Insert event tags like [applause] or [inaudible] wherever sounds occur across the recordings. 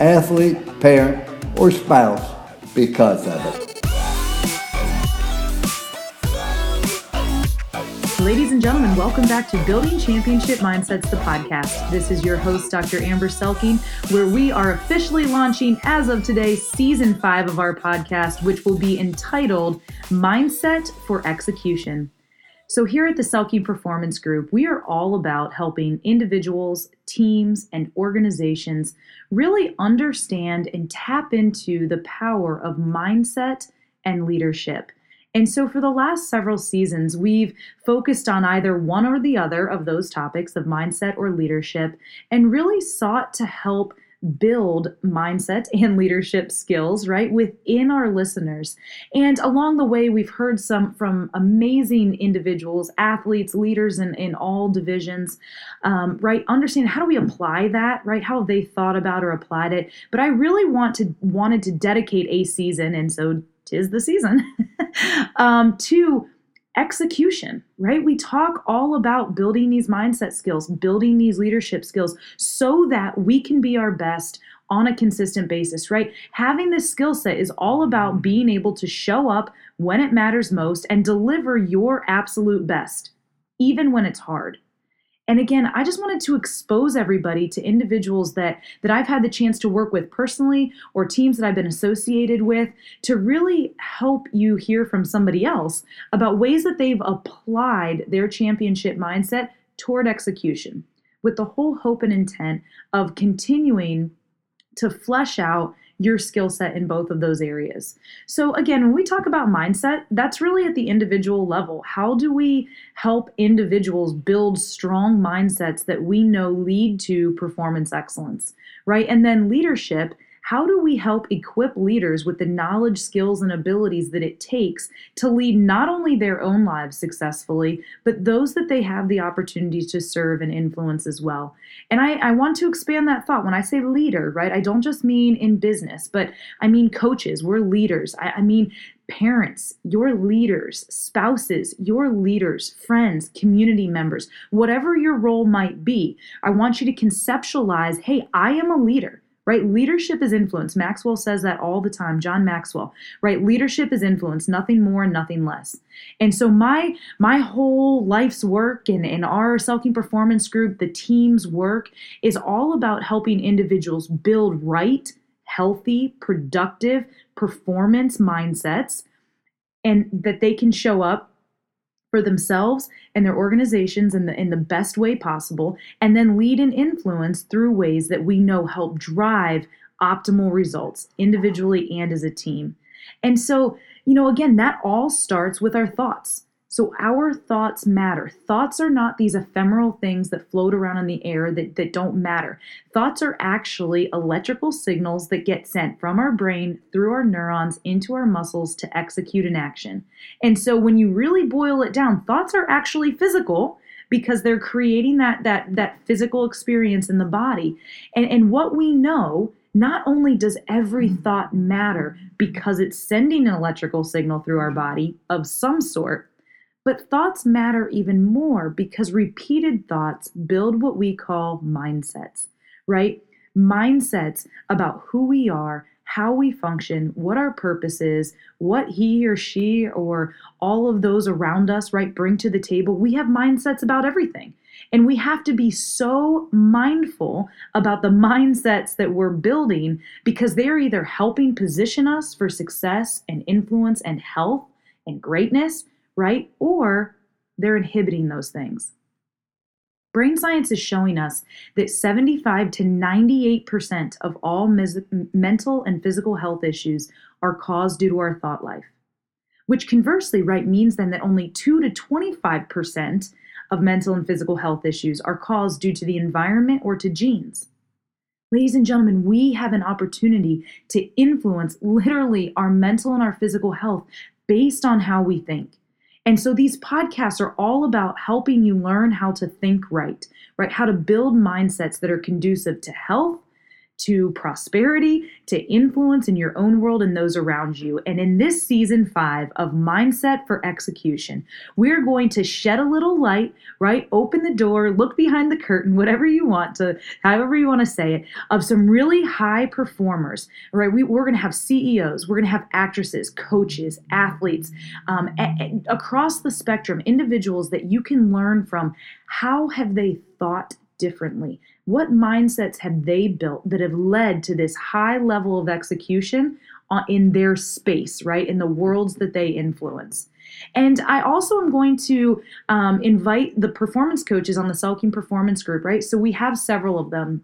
athlete, parent, or spouse because of it. Ladies and gentlemen, welcome back to Building Championship Mindsets, the podcast. This is your host, Dr. Amber Selking, where we are officially launching, as of today, season five of our podcast, which will be entitled Mindset for Execution. So, here at the Selking Performance Group, we are all about helping individuals, teams, and organizations really understand and tap into the power of mindset and leadership. And so, for the last several seasons, we've focused on either one or the other of those topics of mindset or leadership and really sought to help build mindset and leadership skills right within our listeners. And along the way we've heard some from amazing individuals athletes leaders in, in all divisions um, right understand how do we apply that right? How have they thought about or applied it? But i really want to wanted to dedicate a season and so tis the season [laughs] um, to execution, right? We talk all about building these mindset skills, building these leadership skills so that we can be our best on a consistent basis, right? Having this skill set is all about being able to show up when it matters most and deliver your absolute best, even when it's hard. And again, I just wanted to expose everybody to individuals that that I've had the chance to work with personally or teams that I've been associated with to really help you hear from somebody else about ways that they've applied their championship mindset toward execution with the whole hope and intent of continuing to flesh out your skill set in both of those areas. So, again, when we talk about mindset, that's really at the individual level. How do we help individuals build strong mindsets that we know lead to performance excellence, right? And then leadership how do we help equip leaders with the knowledge, skills, and abilities that it takes to lead not only their own lives successfully, but those that they have the opportunity to serve and influence as well? And I, I want to expand that thought. When I say leader, right, I don't just mean in business, but I mean coaches, we're leaders. I, I mean parents, your leaders, spouses, your leaders, friends, community members, whatever your role might be, I want you to conceptualize hey, I am a leader right? Leadership is influence. Maxwell says that all the time, John Maxwell, right? Leadership is influence, nothing more and nothing less. And so my my whole life's work and in our Selking Performance Group, the team's work is all about helping individuals build right, healthy, productive performance mindsets and that they can show up for themselves and their organizations in the in the best way possible and then lead and influence through ways that we know help drive optimal results individually and as a team. And so, you know, again, that all starts with our thoughts. So our thoughts matter. Thoughts are not these ephemeral things that float around in the air that, that don't matter. Thoughts are actually electrical signals that get sent from our brain through our neurons into our muscles to execute an action. And so when you really boil it down, thoughts are actually physical because they're creating that that that physical experience in the body. And and what we know not only does every mm-hmm. thought matter because it's sending an electrical signal through our body of some sort, but thoughts matter even more because repeated thoughts build what we call mindsets, right? Mindsets about who we are, how we function, what our purpose is, what he or she or all of those around us, right, bring to the table. We have mindsets about everything. And we have to be so mindful about the mindsets that we're building because they're either helping position us for success and influence and health and greatness, right? Or they're inhibiting those things. Brain science is showing us that 75 to 98% of all mental and physical health issues are caused due to our thought life, which conversely, right, means then that only 2 to 25% of mental and physical health issues are caused due to the environment or to genes. Ladies and gentlemen, we have an opportunity to influence literally our mental and our physical health based on how we think. And so these podcasts are all about helping you learn how to think right, right? How to build mindsets that are conducive to health to prosperity, to influence in your own world and those around you. And in this season five of Mindset for Execution, we're going to shed a little light, right? Open the door, look behind the curtain, whatever you want to, however you want to say it, of some really high performers, right? We, are going to have CEOs, we're going to have actresses, coaches, athletes, um, a, a, across the spectrum, individuals that you can learn from. How have they thought differently? What mindsets have they built that have led to this high level of execution in their space, right? In the worlds that they influence. And I also am going to um, invite the performance coaches on the Selking Performance Group, right? So we have several of them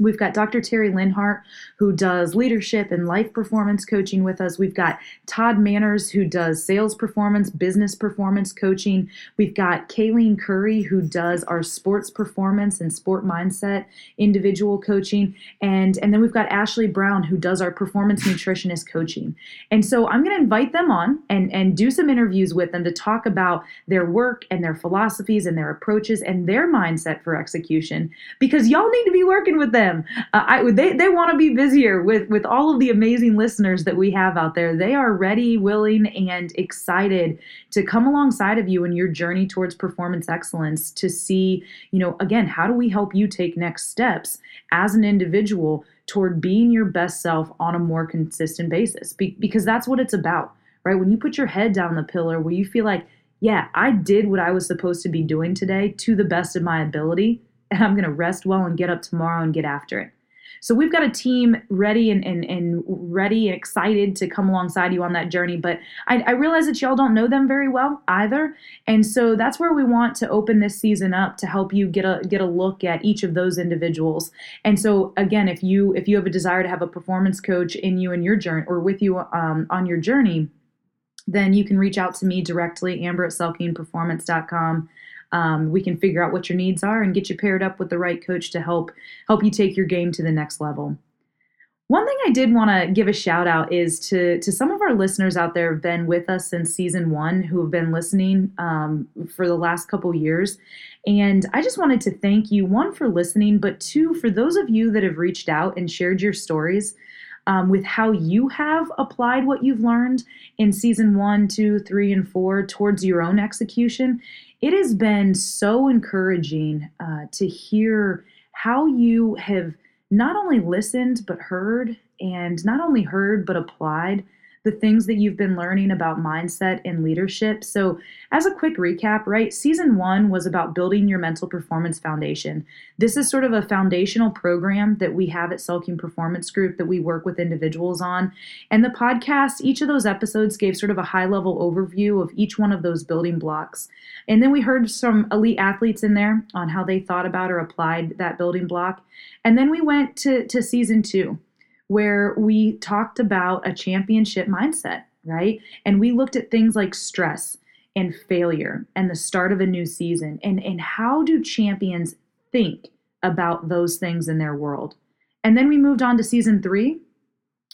We've got Dr. Terry Linhart, who does leadership and life performance coaching with us. We've got Todd Manners, who does sales performance, business performance coaching. We've got Kayleen Curry, who does our sports performance and sport mindset individual coaching. And, and then we've got Ashley Brown, who does our performance nutritionist coaching. And so I'm going to invite them on and, and do some interviews with them to talk about their work and their philosophies and their approaches and their mindset for execution because y'all need to be working with them them. Uh, I, they they want to be busier with with all of the amazing listeners that we have out there. They are ready, willing, and excited to come alongside of you in your journey towards performance excellence. To see, you know, again, how do we help you take next steps as an individual toward being your best self on a more consistent basis? Be, because that's what it's about, right? When you put your head down the pillar, where you feel like yeah, I did what I was supposed to be doing today to the best of my ability and [laughs] I'm going to rest well and get up tomorrow and get after it. So we've got a team ready and, and, and ready and excited to come alongside you on that journey. But I, I realize that y'all don't know them very well either. And so that's where we want to open this season up to help you get a get a look at each of those individuals. And so again, if you if you have a desire to have a performance coach in you and your journey or with you um, on your journey, then you can reach out to me directly, amber at selkingperformance.com um, we can figure out what your needs are and get you paired up with the right coach to help help you take your game to the next level. One thing I did want to give a shout out is to to some of our listeners out there have been with us since season one, who have been listening um, for the last couple years, and I just wanted to thank you one for listening, but two for those of you that have reached out and shared your stories um, with how you have applied what you've learned in season one, two, three, and four towards your own execution it has been so encouraging uh, to hear how you have not only listened but heard and not only heard but applied the things that you've been learning about mindset and leadership. So, as a quick recap, right, season one was about building your mental performance foundation. This is sort of a foundational program that we have at Selking Performance Group that we work with individuals on. And the podcast, each of those episodes gave sort of a high level overview of each one of those building blocks. And then we heard some elite athletes in there on how they thought about or applied that building block. And then we went to, to season two where we talked about a championship mindset, right? And we looked at things like stress and failure and the start of a new season and, and how do champions think about those things in their world. And then we moved on to season three,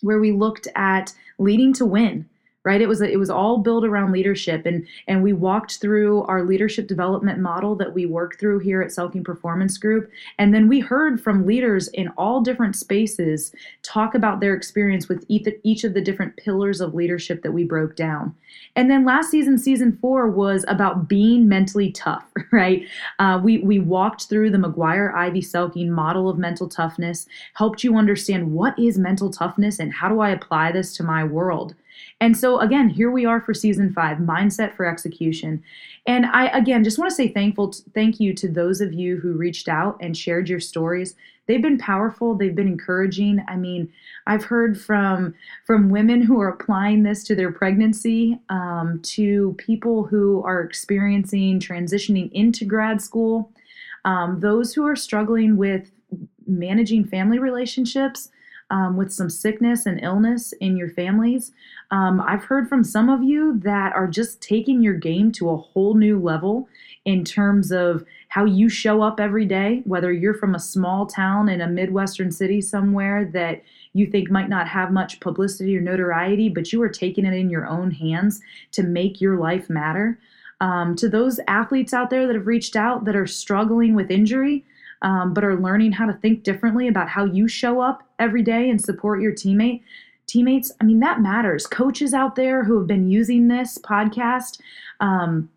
where we looked at leading to win right? It was it was all built around leadership and and we walked through our leadership development model that we work through here at Selking Performance Group. And then we heard from leaders in all different spaces talk about their experience with each of the different pillars of leadership that we broke down. And then last season season 4 was about being mentally tough [laughs] right? Uh, we we walked through the McGuire Ivy Selking model of mental toughness helped you understand what is mental toughness and how do I apply this to my world and so again, here we are for season five, mindset for execution. And I again just want to say thankful, thank you to those of you who reached out and shared your stories. They've been powerful. They've been encouraging. I mean, I've heard from from women who are applying this to their pregnancy, um, to people who are experiencing transitioning into grad school, um, those who are struggling with managing family relationships um, with some sickness and illness in your families. Um, I've heard from some of you that are just taking your game to a whole new level in terms of how you show up every day, whether you're from a small town in a Midwestern city somewhere that you think might not have much publicity or notoriety, but you are taking it in your own hands to make your life matter. Um, to those athletes out there that have reached out that are struggling with injury, um, but are learning how to think differently about how you show up every day and support your teammate, teammates, I mean, that matters. Coaches out there who have been using this podcast um,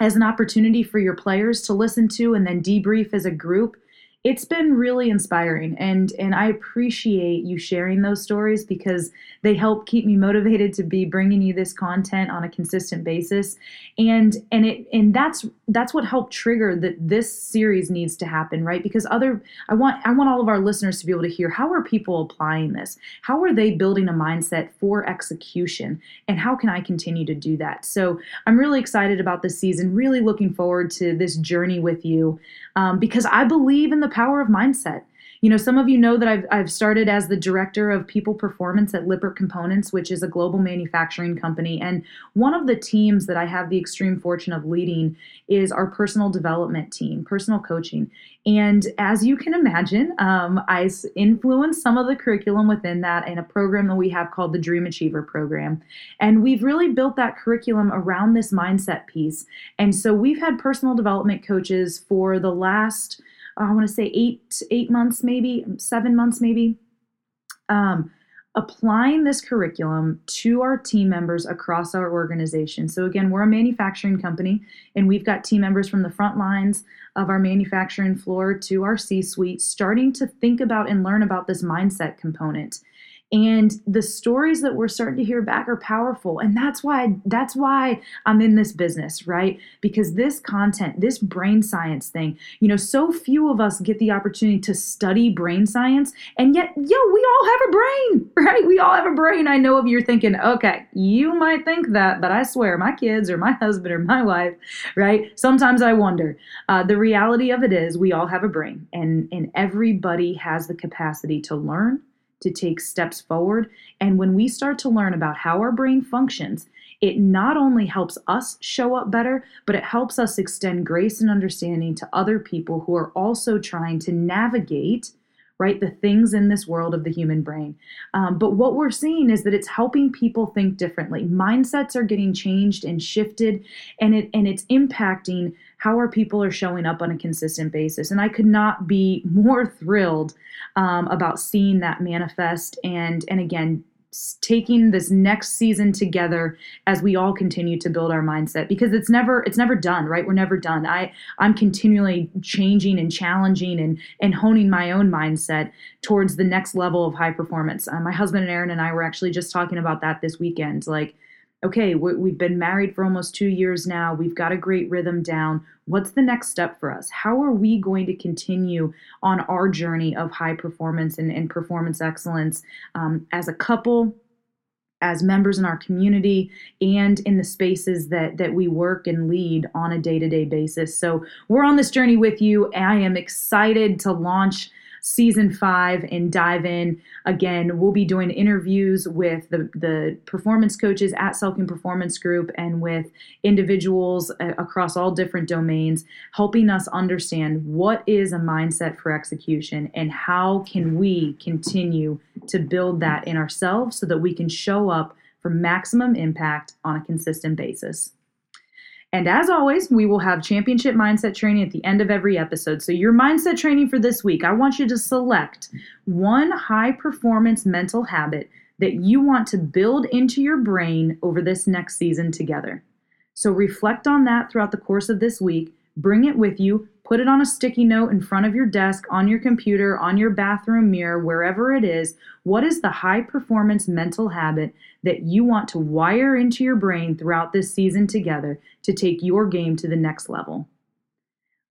as an opportunity for your players to listen to and then debrief as a group it's been really inspiring and and I appreciate you sharing those stories because they help keep me motivated to be bringing you this content on a consistent basis. And and it and that's that's what helped trigger that this series needs to happen right? Because other I want I want all of our listeners to be able to hear how are people applying this? How are they building a mindset for execution? And how can I continue to do that? So I'm really excited about this season really looking forward to this journey with you um, because I believe in the power of mindset. You know, some of you know that I've, I've started as the director of people performance at Lippert Components, which is a global manufacturing company. And one of the teams that I have the extreme fortune of leading is our personal development team, personal coaching. And as you can imagine, um, I influence some of the curriculum within that in a program that we have called the Dream Achiever Program. And we've really built that curriculum around this mindset piece. And so we've had personal development coaches for the last I want to say eight eight months, maybe seven months, maybe. Um, applying this curriculum to our team members across our organization. So again, we're a manufacturing company, and we've got team members from the front lines of our manufacturing floor to our C-suite, starting to think about and learn about this mindset component and the stories that we're starting to hear back are powerful. And that's why that's why i'm in this business right? Because this content this brain science thing you know so few of us get the opportunity to study brain science. And yet yo we all have a brain [laughs] right? We all have a brain. I know of you're thinking okay you might think that but i swear my kids or my [laughs] husband or my wife right? Sometimes i wonder. Uh, the reality of it is we all have a brain and and everybody has the capacity to learn to take steps forward. And when we start to learn about how our brain functions, it not only helps us show up better, but it helps us extend grace and understanding to other people who are also trying to navigate right? The things in this world of the human brain. Um, but what we're seeing is that it's helping people think differently. Mindsets are getting changed and shifted, and it and it's impacting how our people are showing up on a consistent basis. And I could not be [laughs] more thrilled um, about seeing that manifest. And and again, taking this next season together as we all continue to build our mindset because it's never it's never done right we're never done i i'm continually changing and challenging and and honing my own mindset towards the next level of high performance uh, my husband and aaron and i were actually just talking about that this weekend like okay, we've been married for almost two years now. We've got a great rhythm down. What's the next step for us? How are we going to continue on our journey of high performance and, and performance excellence um, as a couple? as members in our community and in the spaces that that we work and lead on a day-to-day basis. So we're on this journey with you. I am excited to launch season five and dive in. Again, we'll be doing interviews with the, the performance coaches at Selking Performance Group and with individuals uh, across all different domains, helping us understand what is a mindset for execution and how can we continue to build that in ourselves so that we can show up for maximum impact on a consistent basis. And as always, we will have championship mindset training at the end of every episode. So, your mindset training for this week, I want you to select one high performance mental habit that you want to build into your brain over this next season together. So, reflect on that throughout the course of this week. Bring it with you, Put it on a sticky note in front of your desk, on your computer, on your bathroom mirror, wherever it is. What is the high performance mental habit that you want to wire into your brain throughout this season together to take your game to the next level?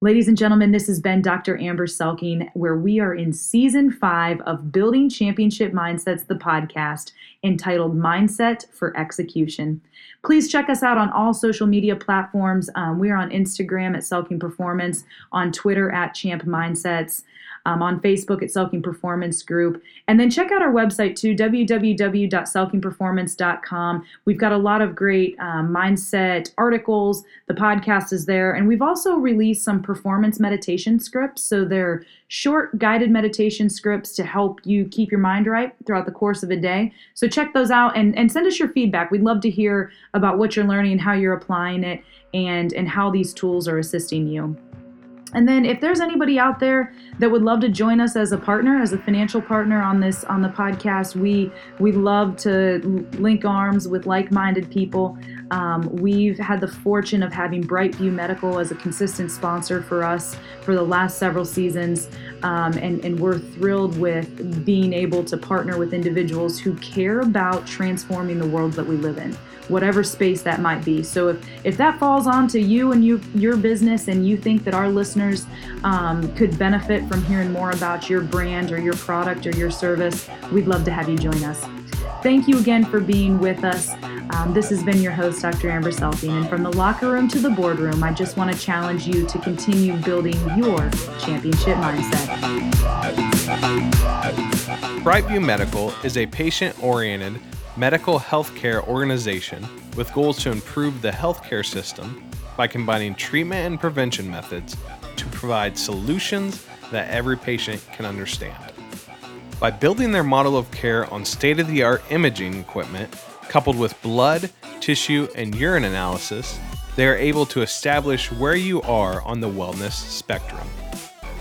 Ladies and gentlemen, this has been Dr. Amber Selking, where we are in season five of Building Championship Mindsets, the podcast entitled Mindset for Execution. Please check us out on all social media platforms. Um, we are on Instagram at Selking Performance, on Twitter at Champ Mindsets. Um, on Facebook at Selking Performance Group. And then check out our website too, www.selkingperformance.com. We've got a lot of great um, mindset articles. The podcast is there. And we've also released some performance meditation scripts. So they're short guided meditation scripts to help you keep your mind right throughout the course of a day. So check those out and, and send us your feedback. We'd love to hear about what you're learning and how you're applying it and, and how these tools are assisting you. And then if there's anybody out there that would love to join us as a partner, as a financial partner on this on the podcast, we we love to link arms with like-minded people. Um, we've had the fortune of having Brightview Medical as a consistent sponsor for us for the last several seasons, um, and, and we're thrilled with being able to partner with individuals who care about transforming the world that we live in whatever space that might be. So if, if that falls onto you and you your business and you think that our listeners um, could benefit from hearing more about your brand or your product or your service, we'd love to have you join us. Thank you again for being with us. Um, this has been your host, Dr. Amber Selking, and from the locker room to the boardroom, I just want to challenge you to continue building your championship mindset. Brightview Medical is a patient oriented medical healthcare organization with goals to improve the healthcare system by combining treatment and prevention methods to provide solutions that every patient can understand. By building their model of care on state of the art imaging equipment, coupled with blood, tissue, and urine analysis, they are able to establish where you are on the wellness spectrum.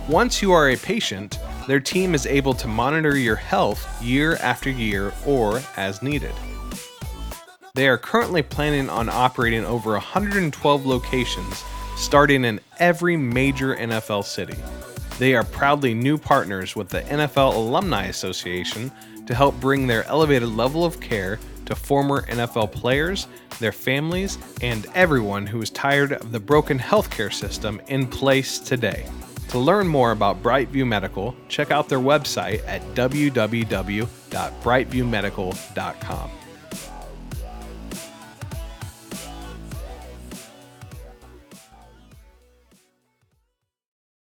Once you are a patient, their team is able to monitor your health year after year or as needed. They are currently planning on operating over 112 locations, starting in every major NFL city. They are proudly new partners with the NFL Alumni Association to help bring their elevated level of care to former NFL players, their families, and everyone who is tired of the broken healthcare system in place today. To learn more about Brightview Medical, check out their website at www.brightviewmedical.com.